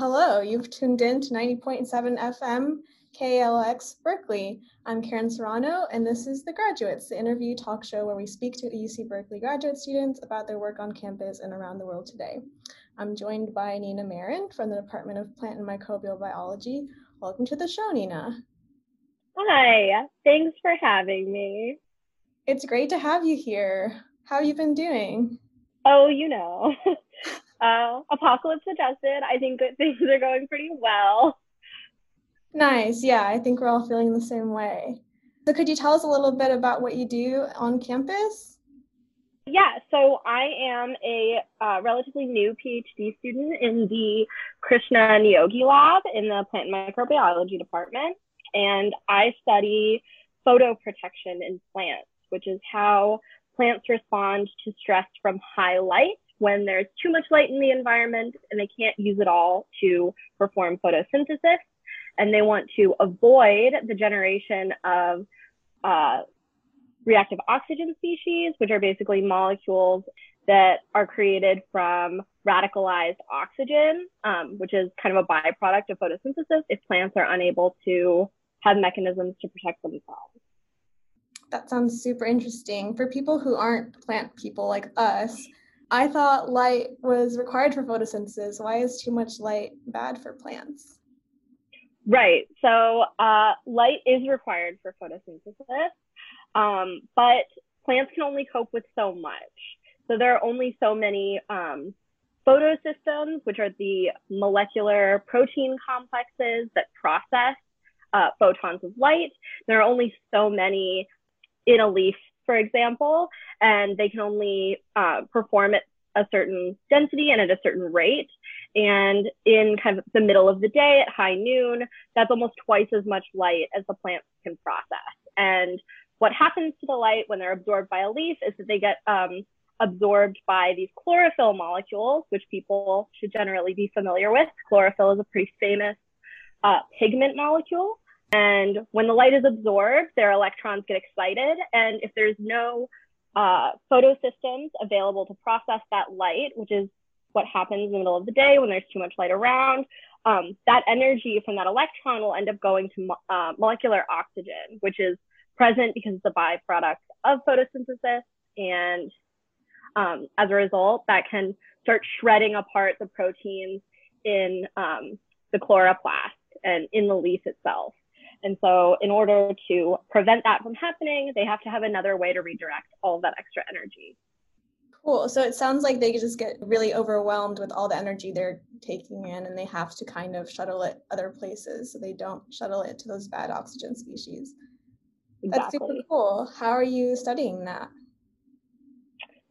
Hello, you've tuned in to 90.7 FM KALX Berkeley. I'm Karen Serrano, and this is The Graduates, the interview talk show where we speak to UC Berkeley graduate students about their work on campus and around the world today. I'm joined by Nina Maryn from the Department of Plant and Microbial Biology. Welcome to the show, Nina. Hi, thanks for having me. It's great to have you here. How have you been doing? Oh, you know, uh, apocalypse adjusted. I think that things are going pretty well. Nice. Yeah, I think we're all feeling the same way. So, could you tell us a little bit about what you do on campus? Yeah, so I am a uh, relatively new PhD student in the Krishna Niyogi Lab in the Plant Microbiology Department. And I study photoprotection in plants, which is how plants respond to stress from high light when there's too much light in the environment and they can't use it all to perform photosynthesis. And they want to avoid the generation of uh, reactive oxygen species, which are basically molecules that are created from radicalized oxygen, um, which is kind of a byproduct of photosynthesis if plants are unable to have mechanisms to protect themselves. That sounds super interesting. For people who aren't plant people like us, I thought light was required for photosynthesis. Why is too much light bad for plants? Right. So uh, light is required for photosynthesis, um, but plants can only cope with so much. So there are only so many um, photosystems, which are the molecular protein complexes that process uh, photons of light. There are only so many in a leaf, for example, and they can only uh, perform at a certain density and at a certain rate. And in kind of the middle of the day at high noon, that's almost twice as much light as the plants can process. And what happens to the light when they're absorbed by a leaf is that they get um, absorbed by these chlorophyll molecules, which people should generally be familiar with. Chlorophyll is a pretty famous uh, pigment molecule. And when the light is absorbed, their electrons get excited. And if there's no uh, photosystems available to process that light, which is what happens in the middle of the day when there's too much light around, um, that energy from that electron will end up going to mo uh, molecular oxygen, which is present because it's a byproduct of photosynthesis. And um, as a result, that can start shredding apart the proteins in um, the chloroplast and in the leaf itself. And so, in order to prevent that from happening, they have to have another way to redirect all of that extra energy. Cool. So it sounds like they just get really overwhelmed with all the energy they're taking in, and they have to kind of shuttle it other places so they don't shuttle it to those bad oxygen species. Exactly. That's super cool. How are you studying that?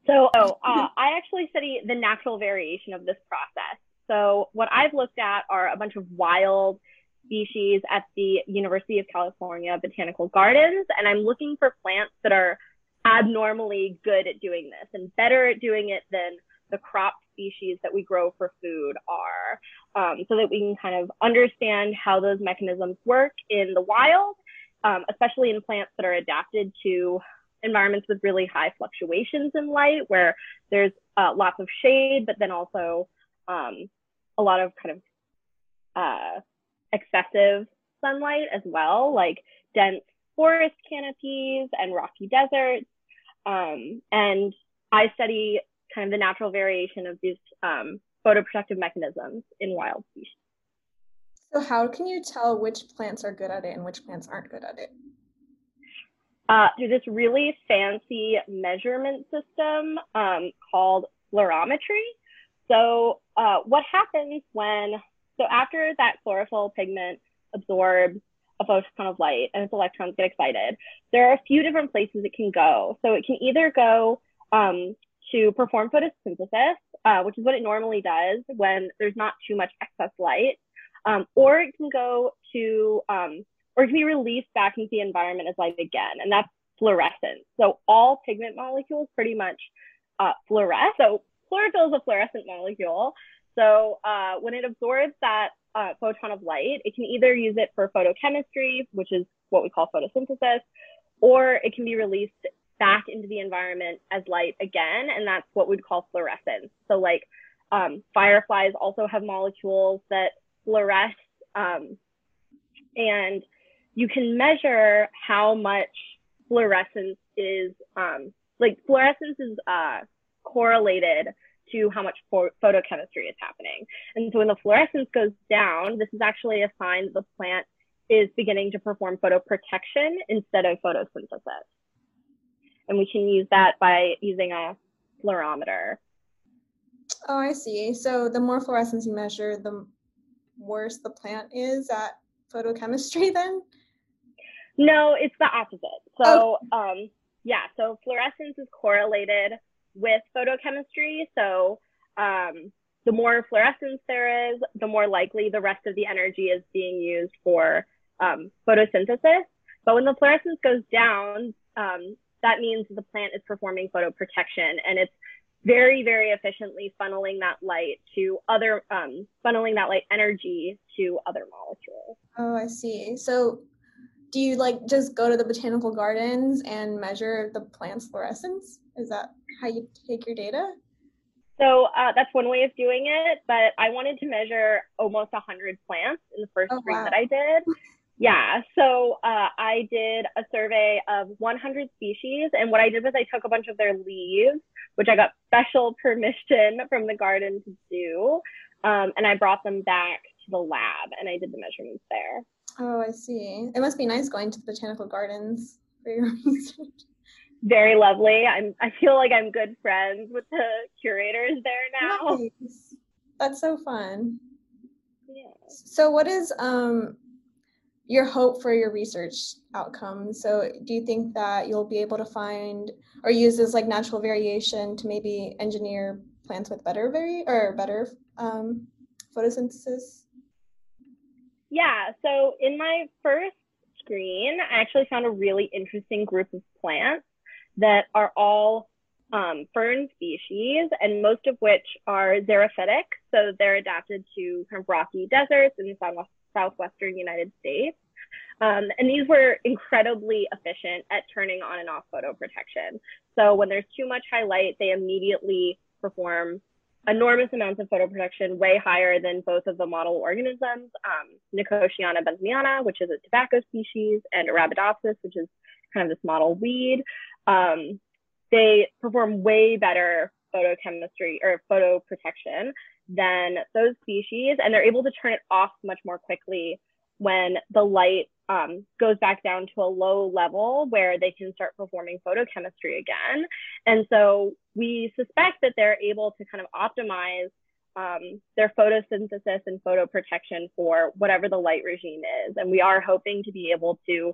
So, oh, uh, I actually study the natural variation of this process. So, what I've looked at are a bunch of wild species at the University of California Botanical Gardens, and I'm looking for plants that are abnormally good at doing this and better at doing it than the crop species that we grow for food are, um, so that we can kind of understand how those mechanisms work in the wild, um, especially in plants that are adapted to environments with really high fluctuations in light, where there's uh, lots of shade, but then also um, a lot of kind of uh, excessive sunlight as well, like dense forest canopies and rocky deserts. Um, and I study kind of the natural variation of these um, photoprotective mechanisms in wild species. So, how can you tell which plants are good at it and which plants aren't good at it? Uh, through this really fancy measurement system um, called fluorometry. So, uh, what happens when so after that chlorophyll pigment absorbs a photon of light and its electrons get excited, there are a few different places it can go. So it can either go um, to perform photosynthesis, uh, which is what it normally does when there's not too much excess light, um, or it can go to, um, or it can be released back into the environment as light again, and that's fluorescence. So all pigment molecules pretty much uh, fluoresce. So chlorophyll is a fluorescent molecule, so uh, when it absorbs that uh, photon of light, it can either use it for photochemistry, which is what we call photosynthesis, or it can be released back into the environment as light again, and that's what we'd call fluorescence. So like Um, fireflies also have molecules that fluoresce, um, and you can measure how much fluorescence is um, like fluorescence is uh, correlated to how much photochemistry is happening. And so when the fluorescence goes down, this is actually a sign that the plant is beginning to perform photoprotection instead of photosynthesis. And we can use that by using a fluorometer. Oh, I see. So the more fluorescence you measure, the worse the plant is at photochemistry then? No, it's the opposite. So, oh. um, yeah, so fluorescence is correlated with photochemistry. So, um, the more fluorescence there is, the more likely the rest of the energy is being used for um, photosynthesis. But when the fluorescence goes down, um, that means the plant is performing photoprotection and it's very, very efficiently funneling that light to other, um, funneling that light energy to other molecules. Oh, I see. So do you like just go to the botanical gardens and measure the plant's fluorescence? Is that how you take your data? So uh, that's one way of doing it, but I wanted to measure almost 100 plants in the first oh, spring wow. that I did. Yeah, so uh, I did a survey of 100 species, and what I did was I took a bunch of their leaves, which I got special permission from the garden to do, um, and I brought them back to the lab, and I did the measurements there. Oh, I see. It must be nice going to the botanical gardens for your research. Very lovely. I'm. I feel like I'm good friends with the curators there now. Nice. That's so fun. Yeah. So, what is um your hope for your research outcomes. So do you think that you'll be able to find or use this like natural variation to maybe engineer plants with better vari- or better um, photosynthesis? Yeah, so in my first screen, I actually found a really interesting group of plants that are all um, fern species, and most of which are xerophytic. So they're adapted to kind of rocky deserts in the southwest southwestern United States. Um, and these were incredibly efficient at turning on and off photo protection. So when there's too much high light, they immediately perform enormous amounts of photo protection, way higher than both of the model organisms, um, Nicotiana benthamiana, which is a tobacco species, and Arabidopsis, which is kind of this model weed. Um, they perform way better photochemistry or photo protection than those species, and they're able to turn it off much more quickly when the light um, goes back down to a low level where they can start performing photochemistry again. And so we suspect that they're able to kind of optimize um, their photosynthesis and photoprotection for whatever the light regime is. And we are hoping to be able to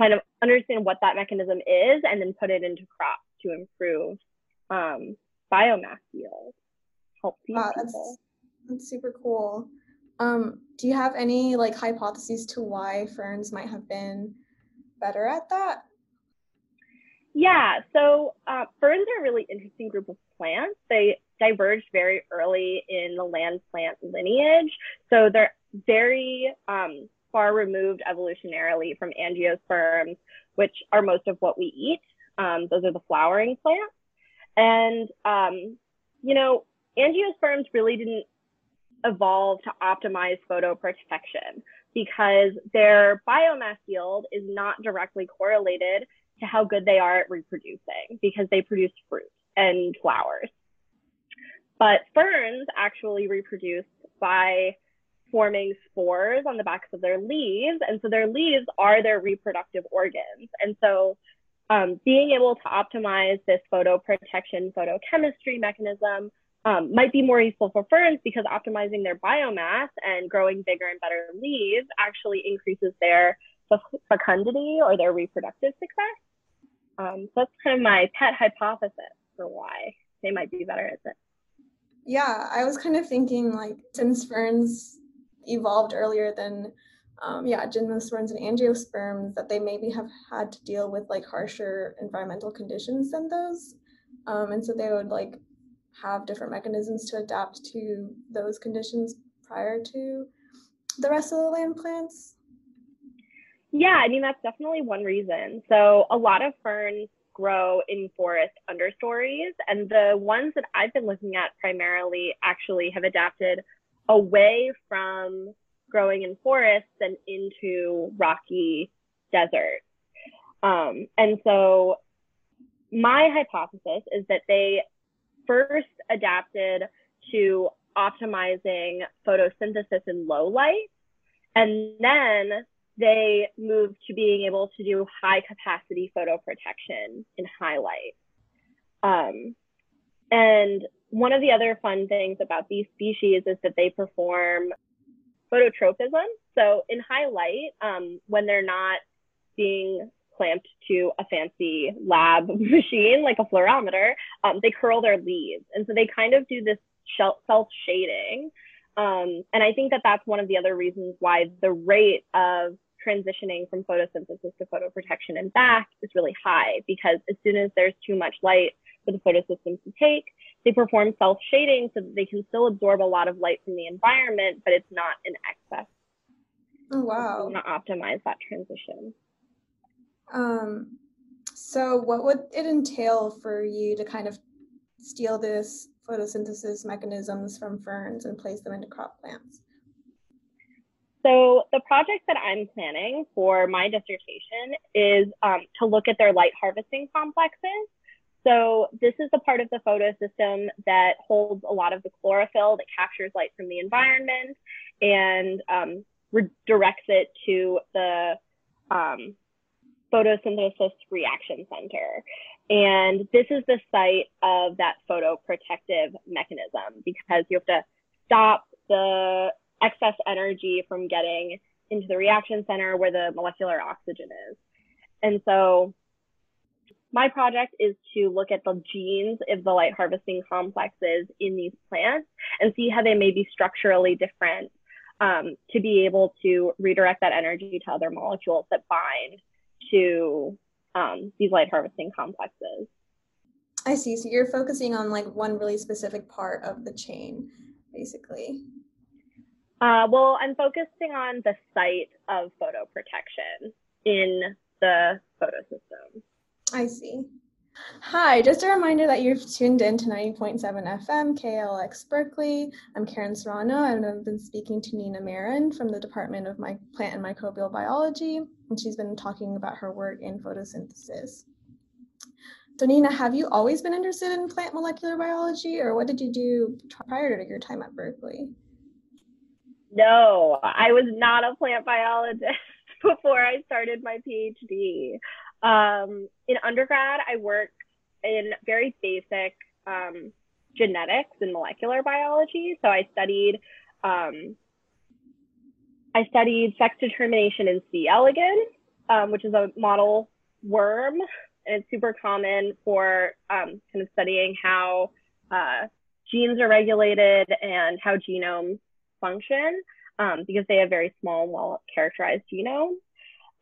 kind of understand what that mechanism is and then put it into crops to improve um, biomass yield help feed wow, that's, That's super cool. Um, do you have any like hypotheses to why ferns might have been better at that? Yeah, so uh, ferns are a really interesting group of plants. They diverged very early in the land plant lineage, so they're very um, far removed evolutionarily from angiosperms, which are most of what we eat. Um, those are the flowering plants. And, um, you know, angiosperms really didn't evolve to optimize photo protection because their biomass yield is not directly correlated to how good they are at reproducing because they produce fruit and flowers. But ferns actually reproduce by forming spores on the backs of their leaves. And so their leaves are their reproductive organs. And so um, being able to optimize this photo protection photochemistry mechanism um, might be more useful for ferns because optimizing their biomass and growing bigger and better leaves actually increases their fecundity or their reproductive success. Um, so that's kind of my pet hypothesis for why they might be better at this. Yeah, I was kind of thinking like since ferns evolved earlier than um, yeah, gymnosperms and angiosperms, that they maybe have had to deal with like harsher environmental conditions than those. Um, and so they would like have different mechanisms to adapt to those conditions prior to the rest of the land plants? Yeah, I mean, that's definitely one reason. So, a lot of ferns grow in forest understories. And the ones that I've been looking at primarily actually have adapted away from growing in forests and into rocky deserts. Um, and so my hypothesis is that they first adapted to optimizing photosynthesis in low light, and then they moved to being able to do high capacity photoprotection in high light. Um, and one of the other fun things about these species is that they perform phototropism. So in high light, um, when they're not being clamped to a fancy lab machine like a fluorometer, um, they curl their leaves. And so they kind of do this self shading. Um, and I think that that's one of the other reasons why the rate of transitioning from photosynthesis to photoprotection and back is really high because as soon as there's too much light for the photosystem to take, they perform self shading so that they can still absorb a lot of light from the environment, but it's not in excess. Oh, wow. So to optimize that transition. Um, so, what would it entail for you to kind of steal this photosynthesis mechanisms from ferns and place them into crop plants? So, the project that I'm planning for my dissertation is um, to look at their light harvesting complexes. So, this is the part of the photosystem that holds a lot of the chlorophyll that captures light from the environment and um, redirects it to the um, photosynthesis reaction center. And this is the site of that photoprotective mechanism because you have to stop the excess energy from getting into the reaction center where the molecular oxygen is. And so my project is to look at the genes of the light harvesting complexes in these plants and see how they may be structurally different um, to be able to redirect that energy to other molecules that bind to um, these light harvesting complexes. I see. So you're focusing on like one really specific part of the chain, basically. Uh, well, I'm focusing on the site of photoprotection in the photosystem. I see. Hi, just a reminder that you've tuned in to 90.7 FM KALX Berkeley. I'm Karen Serrano and I've been speaking to Nina Maryn from the Department of My- Plant and Microbial Biology, and she's been talking about her work in photosynthesis. So, Nina, have you always been interested in plant molecular biology, or what did you do prior to your time at Berkeley? No, I was not a plant biologist before I started my PhD. Um, in undergrad, I worked in very basic um, genetics and molecular biology. So I studied um, I studied sex determination in C. elegans, um, which is a model worm, and it's super common for um, kind of studying how uh, genes are regulated and how genomes function um, because they have very small, well characterized genomes.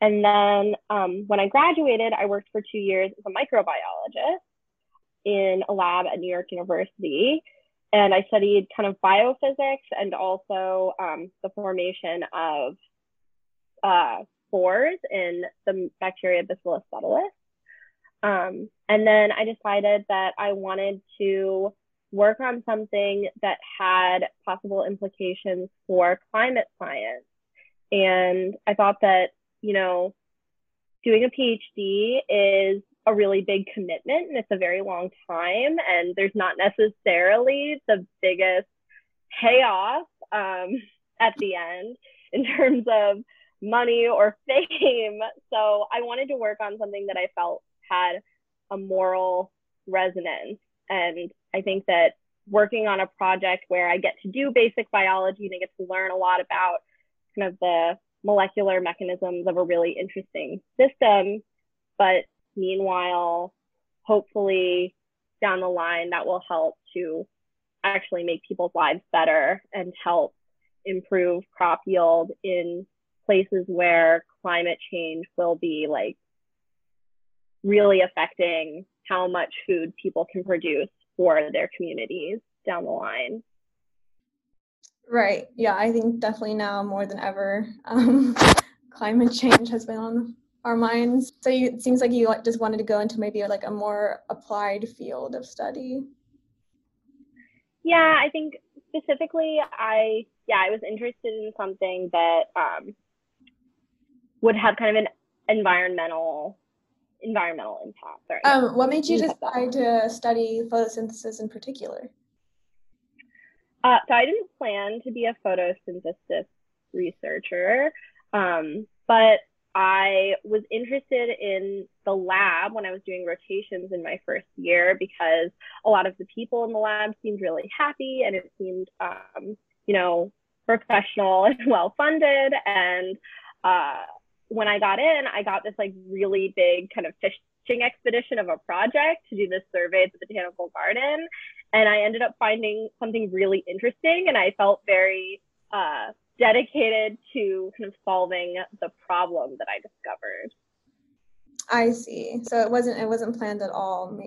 And then um, when I graduated, I worked for two years as a microbiologist in a lab at New York University. And I studied kind of biophysics and also um, the formation of uh, spores in the bacteria Bacillus subtilis. Um, and then I decided that I wanted to work on something that had possible implications for climate science. And I thought that you know, doing a PhD is a really big commitment and it's a very long time and there's not necessarily the biggest payoff um, at the end in terms of money or fame. So I wanted to work on something that I felt had a moral resonance. And I think that working on a project where I get to do basic biology and I get to learn a lot about kind of the molecular mechanisms of a really interesting system. But meanwhile, hopefully down the line, that will help to actually make people's lives better and help improve crop yield in places where climate change will be like really affecting how much food people can produce for their communities down the line. Right. Yeah, I think definitely now more than ever, um, climate change has been on our minds. So you, it seems like you just wanted to go into maybe like a more applied field of study. Yeah, I think specifically, I yeah, I was interested in something that um, would have kind of an environmental environmental impact. Sorry. Um, what made you decide to study photosynthesis in particular? Uh, so I didn't plan to be a photosynthesis researcher, um, but I was interested in the lab when I was doing rotations in my first year because a lot of the people in the lab seemed really happy and it seemed, um, you know, professional and well funded. And uh, when I got in, I got this like really big kind of fishing expedition of a project to do this survey at the botanical garden. And I ended up finding something really interesting and I felt very uh, dedicated to kind of solving the problem that I discovered. I see. So it wasn't it wasn't planned at all.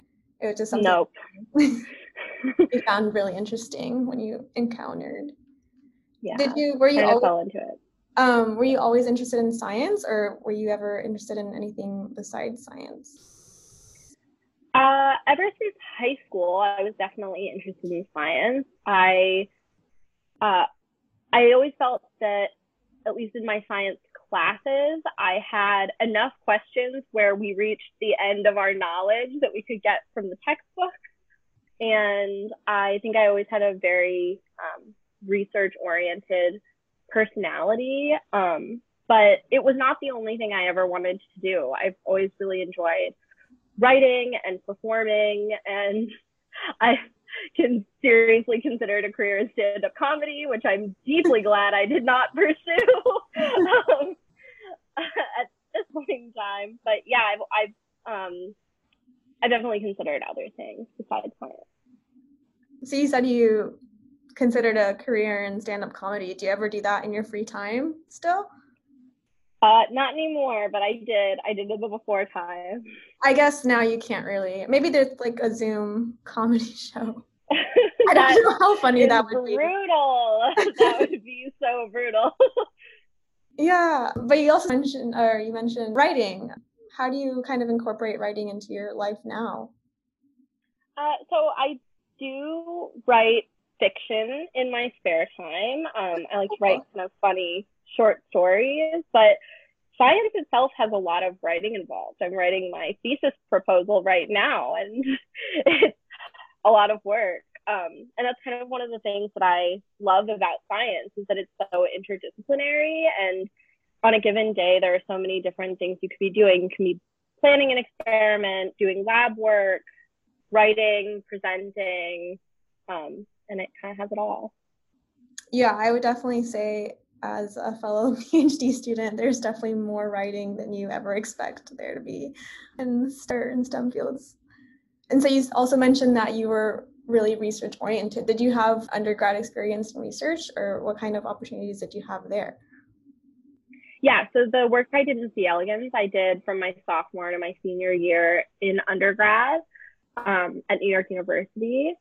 It was just something nope. you found really interesting when you encountered. Yeah. Did you were you always, fell into it? Um, were you always interested in science, or were you ever interested in anything besides science? Ever since high school, I was definitely interested in science. I uh, I always felt that, at least in my science classes, I had enough questions where we reached the end of our knowledge that we could get from the textbook. And I think I always had a very um, research oriented personality. Um, but it was not the only thing I ever wanted to do. I've always really enjoyed writing and performing, and I can seriously consider it a career in stand-up comedy, which I'm deeply glad I did not pursue um, at this point in time. But yeah, I've, I've um, I definitely considered other things besides science. So you said you considered a career in stand-up comedy. Do you ever do that in your free time still? Uh, not anymore, but I did. I did it before time. I guess now you can't really. Maybe there's like a Zoom comedy show. I don't know how funny that would be. Brutal. that would be so brutal. yeah, but you also mentioned, or you mentioned writing. How do you kind of incorporate writing into your life now? Uh, so I do write fiction in my spare time. Um, I like to write kind of funny short stories, but science itself has a lot of writing involved. I'm writing my thesis proposal right now, and it's a lot of work. Um, and that's kind of one of the things that I love about science is that it's so interdisciplinary. And on a given day, there are so many different things you could be doing. You can be planning an experiment, doing lab work, writing, presenting, um, and it kind of has it all. Yeah, I would definitely say as a fellow PhD student, there's definitely more writing than you ever expect there to be in certain STEM fields. And so you also mentioned that you were really research oriented. Did you have undergrad experience in research or what kind of opportunities did you have there? Yeah, so the work I did in C. elegans, I did from my sophomore to my senior year in undergrad um, at New York University.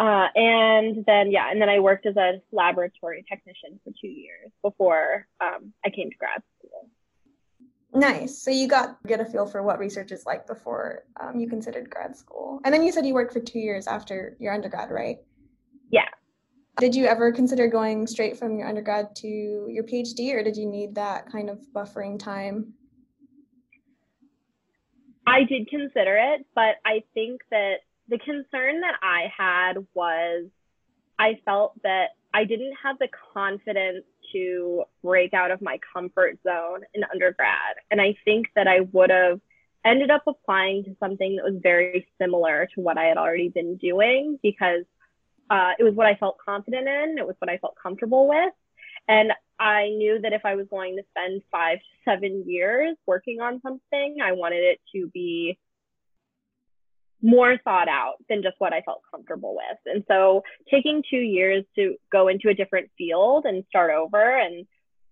Uh, and then, yeah, and then I worked as a laboratory technician for two years before um, I came to grad school. Nice. So you got get a feel for what research is like before um, you considered grad school, and then you said you worked for two years after your undergrad, right? Yeah. Did you ever consider going straight from your undergrad to your PhD, or did you need that kind of buffering time? I did consider it, but I think that the concern that I had was I felt that I didn't have the confidence to break out of my comfort zone in undergrad. And I think that I would have ended up applying to something that was very similar to what I had already been doing because uh, it was what I felt confident in, it was what I felt comfortable with. And I knew that if I was going to spend five to seven years working on something, I wanted it to be more thought out than just what I felt comfortable with. And so taking two years to go into a different field and start over and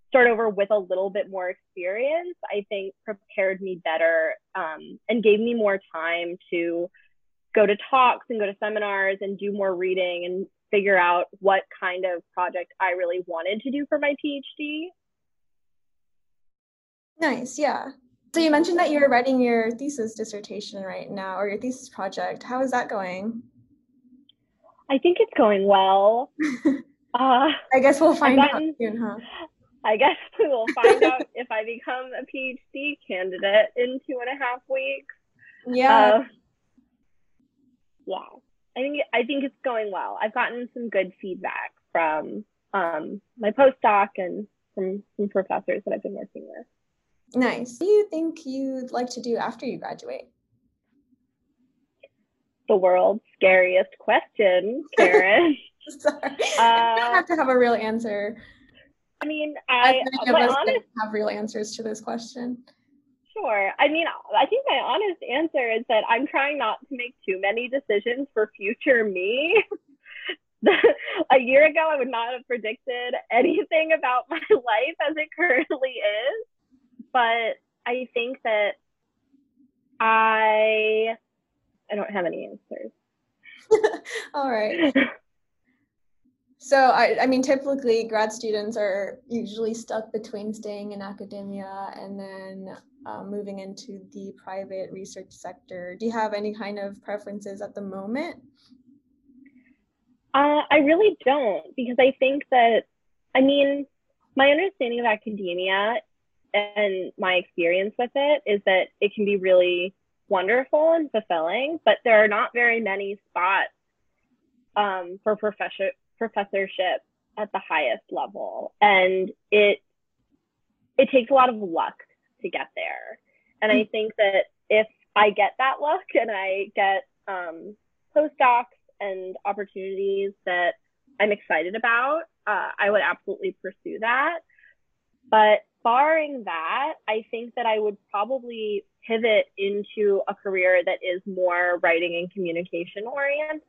start over with a little bit more experience, I think prepared me better um, and gave me more time to go to talks and go to seminars and do more reading and figure out what kind of project I really wanted to do for my PhD. Nice, yeah. So you mentioned that you were writing your thesis dissertation right now, or your thesis project. How is that going? I think it's going well. Uh, I guess we'll find gotten, out soon, huh? I guess we will find out if I become a PhD candidate in two and a half weeks. Yeah. Uh, yeah. I think I think it's going well. I've gotten some good feedback from um, my postdoc and from some professors that I've been working with. Nice. What do you think you'd like to do after you graduate? The world's scariest question, Karen. Sorry. Uh, I don't have to have a real answer. I mean, I us honest, have real answers to this question. Sure. I mean, I think my honest answer is that I'm trying not to make too many decisions for future me. a year ago, I would not have predicted anything about my life as it currently is. But I think that I I don't have any answers. All right. So I, I mean, typically grad students are usually stuck between staying in academia and then um, moving into the private research sector. Do you have any kind of preferences at the moment? Uh, I really don't because I think that, I mean, my understanding of academia and my experience with it is that it can be really wonderful and fulfilling, but there are not very many spots um, for professor professorship at the highest level, and it it takes a lot of luck to get there. And I think that if I get that luck and I get um, postdocs and opportunities that I'm excited about, uh, I would absolutely pursue that. But barring that, I think that I would probably pivot into a career that is more writing and communication oriented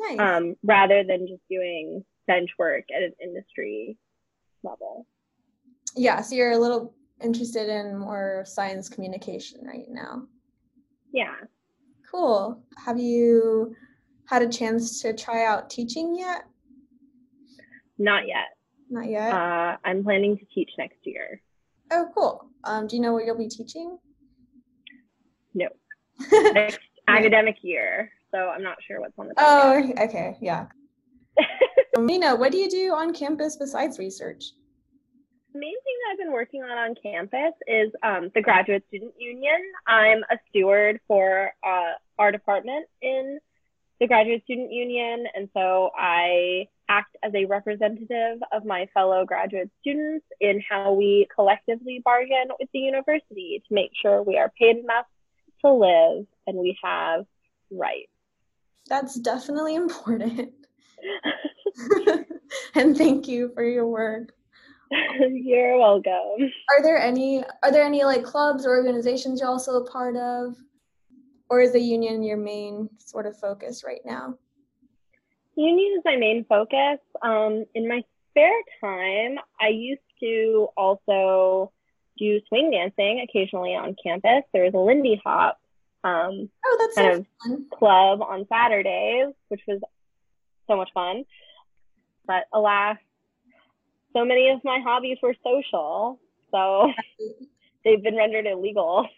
nice. um, rather than just doing bench work at an industry level. Yeah, so you're a little interested in more science communication right now. Yeah. Cool. Have you had a chance to try out teaching yet? Not yet. Not yet. Uh, I'm planning to teach next year. Oh, cool. Um, do you know what you'll be teaching? No. next academic year. So I'm not sure what's on the. Oh, yet. okay. Yeah. Nina, what do you do on campus besides research? The main thing that I've been working on on campus is um, the Graduate Student Union. I'm a steward for uh, our department in the Graduate Student Union, and so I act as a representative of my fellow graduate students in how we collectively bargain with the university to make sure we are paid enough to live and we have rights. That's definitely important. and thank you for your work. You're welcome. Are there any are there any like clubs or organizations you're also a part of? Or is the union your main sort of focus right now? Union is my main focus. Um, in my spare time, I used to also do swing dancing occasionally on campus. There's a Lindy Hop um, oh, that's kind so of club on Saturdays, which was so much fun. But alas, so many of my hobbies were social, so they've been rendered illegal.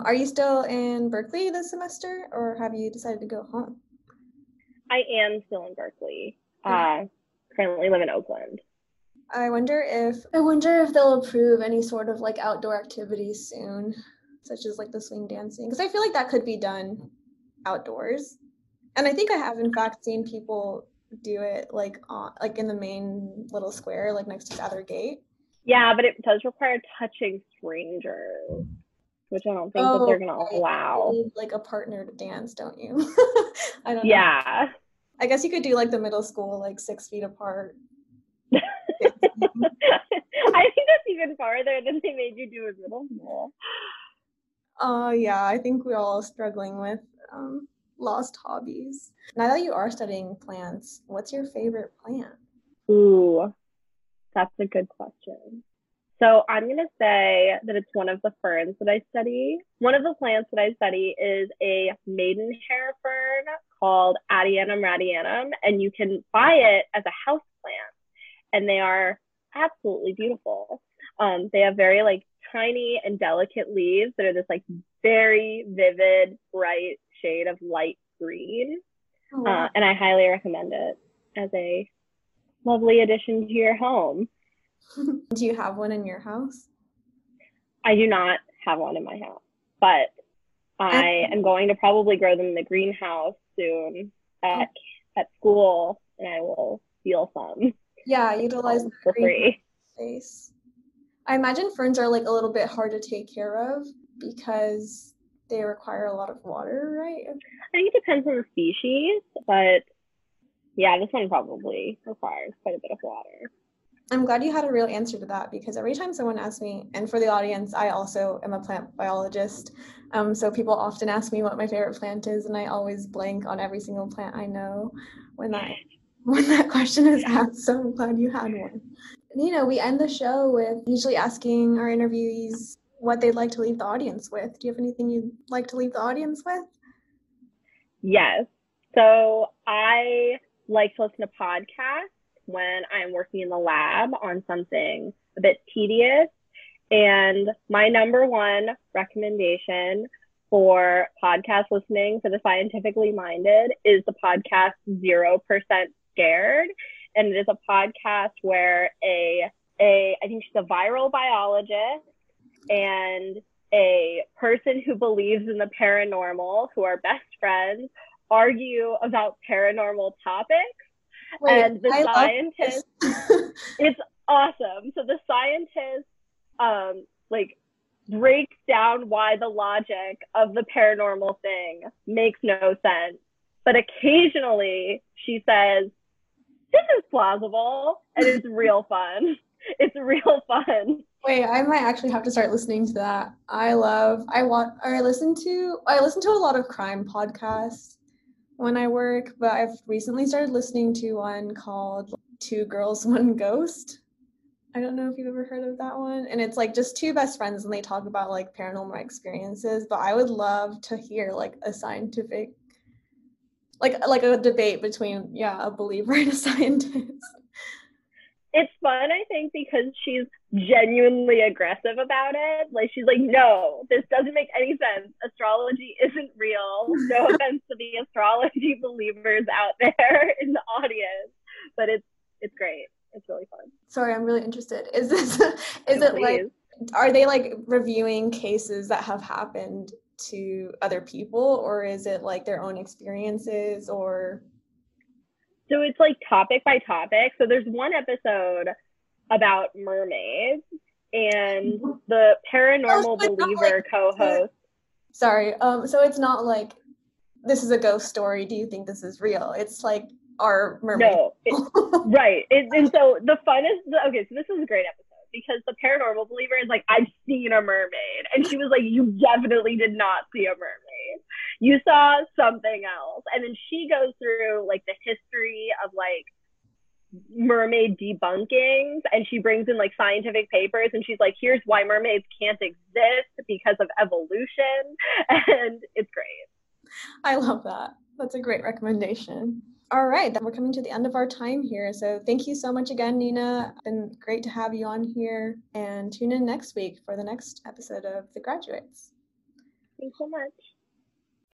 Are you still in Berkeley this semester, or have you decided to go home? I am still in Berkeley. Uh, currently live in Oakland. I wonder if I wonder if they'll approve any sort of like outdoor activities soon, such as like the swing dancing, because I feel like that could be done outdoors. And I think I have in fact seen people do it like on like in the main little square, like next to the other gate. Yeah, but it does require touching strangers, which I don't think oh, that they're gonna right. allow. like a partner to dance, don't you? I don't. Know. Yeah. Know. I guess you could do like the middle school, like six feet apart. I think that's even farther than they made you do in middle school. Oh uh, yeah, I think we're all struggling with um, lost hobbies. Now that you are studying plants, what's your favorite plant? Ooh, that's a good question. So I'm going to say that it's one of the ferns that I study. One of the plants that I study is a maidenhair fern called Adiantum raddianum, and you can buy it as a house plant, and they are absolutely beautiful. Um, they have very like tiny and delicate leaves that are this like very vivid, bright shade of light green. Oh, wow. uh, and I highly recommend it as a lovely addition to your home. do you have one in your house? I do not have one in my house, but I am going to probably grow them in the greenhouse soon at, at school, and I will steal some. Yeah, utilize um, for free space. I imagine ferns are like a little bit hard to take care of because they require a lot of water, right? I think it depends on the species, but yeah, this one probably requires quite a bit of water. I'm glad you had a real answer to that because every time someone asks me, and for the audience, I also am a plant biologist. Um, so people often ask me what my favorite plant is, and I always blank on every single plant I know when that when that question is asked. So I'm glad you had one. You know, we end the show with usually asking our interviewees what they'd like to leave the audience with. Do you have anything you'd like to leave the audience with? Yes. So I like to listen to podcasts when I'm working in the lab on something a bit tedious. And my number one recommendation for podcast listening for the scientifically minded is the podcast 0% Scared. And it is a podcast where a, a I think she's a viral biologist and a person who believes in the paranormal, who are best friends, argue about paranormal topics Wait, and the I scientist it's awesome. So the scientist um like breaks down why the logic of the paranormal thing makes no sense. But occasionally she says this is plausible and it's real fun. It's real fun. Wait i might actually have to start listening to that. I love i want or i listen to i listen to a lot of crime podcasts when I work, but I've recently started listening to one called Two Girls, One Ghost. I don't know if you've ever heard of that one. And it's like just two best friends and they talk about like paranormal experiences. But I would love to hear like a scientific like like a debate between yeah, a believer and a scientist it's fun, I think, because she's genuinely aggressive about it. Like she's like, no, this doesn't make any sense. Astrology isn't real. No offense to the astrology believers out there in the audience, but it's it's great. It's really fun. Sorry, I'm really interested. Is this is it like are they like reviewing cases that have happened to other people or is it like their own experiences or so it's like topic by topic. So there's one episode about mermaids and the paranormal oh, believer like, co-host. Sorry. Um so it's not like this is a ghost story. Do you think this is real? It's like our mermaid. No, it, right. It, and so the fun is okay. So this is a great episode because the paranormal believer is like, I've seen a mermaid, and she was like, you definitely did not see a mermaid you saw something else. And then she goes through like the history of like mermaid debunkings and she brings in like scientific papers and she's like here's why mermaids can't exist because of evolution. And it's great. I love that. That's a great recommendation. All right then we're coming to the end of our time here. So thank you so much again nina. It's been great to have you on here and tune in next week for the next episode of the graduates. Thanks so much